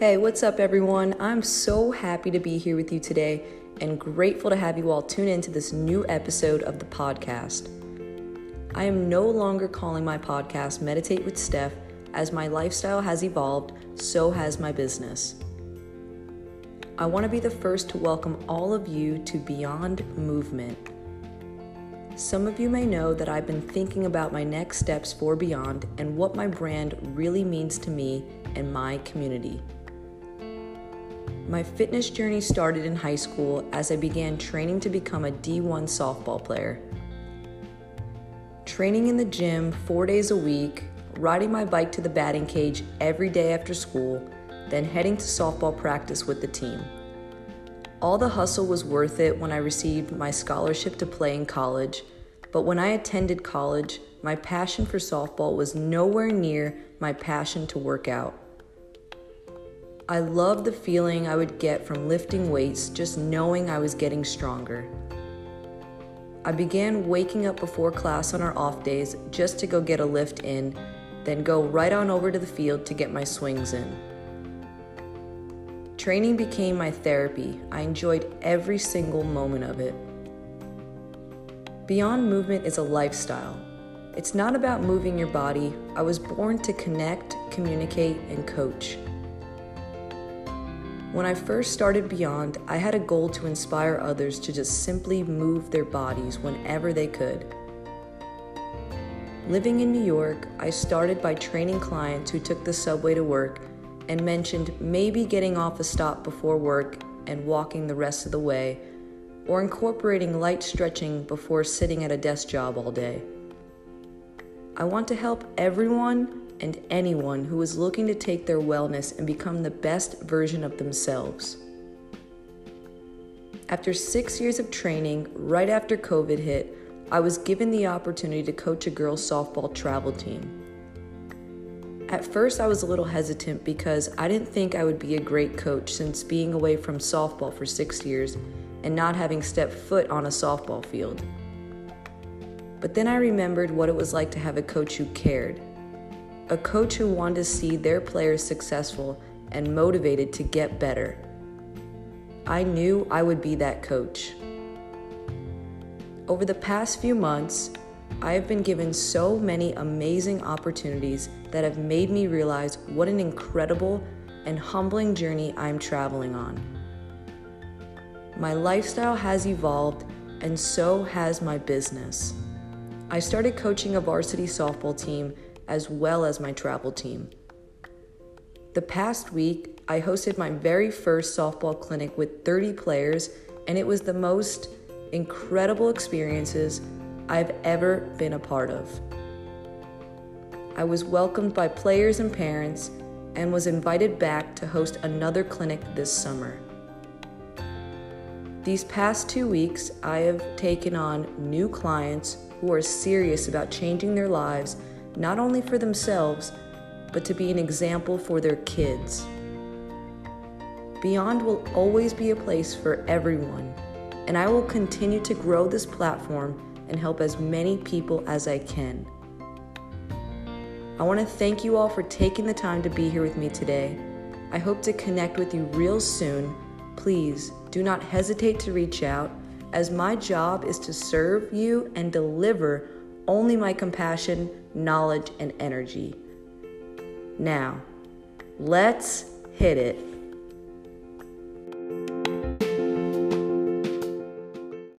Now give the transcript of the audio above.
Hey, what's up, everyone? I'm so happy to be here with you today and grateful to have you all tune into this new episode of the podcast. I am no longer calling my podcast Meditate with Steph, as my lifestyle has evolved, so has my business. I want to be the first to welcome all of you to Beyond Movement. Some of you may know that I've been thinking about my next steps for Beyond and what my brand really means to me and my community. My fitness journey started in high school as I began training to become a D1 softball player. Training in the gym four days a week, riding my bike to the batting cage every day after school, then heading to softball practice with the team. All the hustle was worth it when I received my scholarship to play in college, but when I attended college, my passion for softball was nowhere near my passion to work out. I loved the feeling I would get from lifting weights just knowing I was getting stronger. I began waking up before class on our off days just to go get a lift in, then go right on over to the field to get my swings in. Training became my therapy. I enjoyed every single moment of it. Beyond movement is a lifestyle. It's not about moving your body. I was born to connect, communicate, and coach. When I first started Beyond, I had a goal to inspire others to just simply move their bodies whenever they could. Living in New York, I started by training clients who took the subway to work and mentioned maybe getting off a stop before work and walking the rest of the way, or incorporating light stretching before sitting at a desk job all day. I want to help everyone and anyone who is looking to take their wellness and become the best version of themselves. After six years of training, right after COVID hit, I was given the opportunity to coach a girls' softball travel team. At first, I was a little hesitant because I didn't think I would be a great coach since being away from softball for six years and not having stepped foot on a softball field. But then I remembered what it was like to have a coach who cared a coach who wanted to see their players successful and motivated to get better. I knew I would be that coach. Over the past few months, I have been given so many amazing opportunities that have made me realize what an incredible and humbling journey I'm traveling on. My lifestyle has evolved, and so has my business. I started coaching a varsity softball team as well as my travel team. The past week, I hosted my very first softball clinic with 30 players, and it was the most incredible experiences I've ever been a part of. I was welcomed by players and parents and was invited back to host another clinic this summer. These past two weeks, I have taken on new clients who are serious about changing their lives not only for themselves, but to be an example for their kids. Beyond will always be a place for everyone, and I will continue to grow this platform and help as many people as I can. I want to thank you all for taking the time to be here with me today. I hope to connect with you real soon. Please do not hesitate to reach out, as my job is to serve you and deliver only my compassion, knowledge, and energy. Now, let's hit it.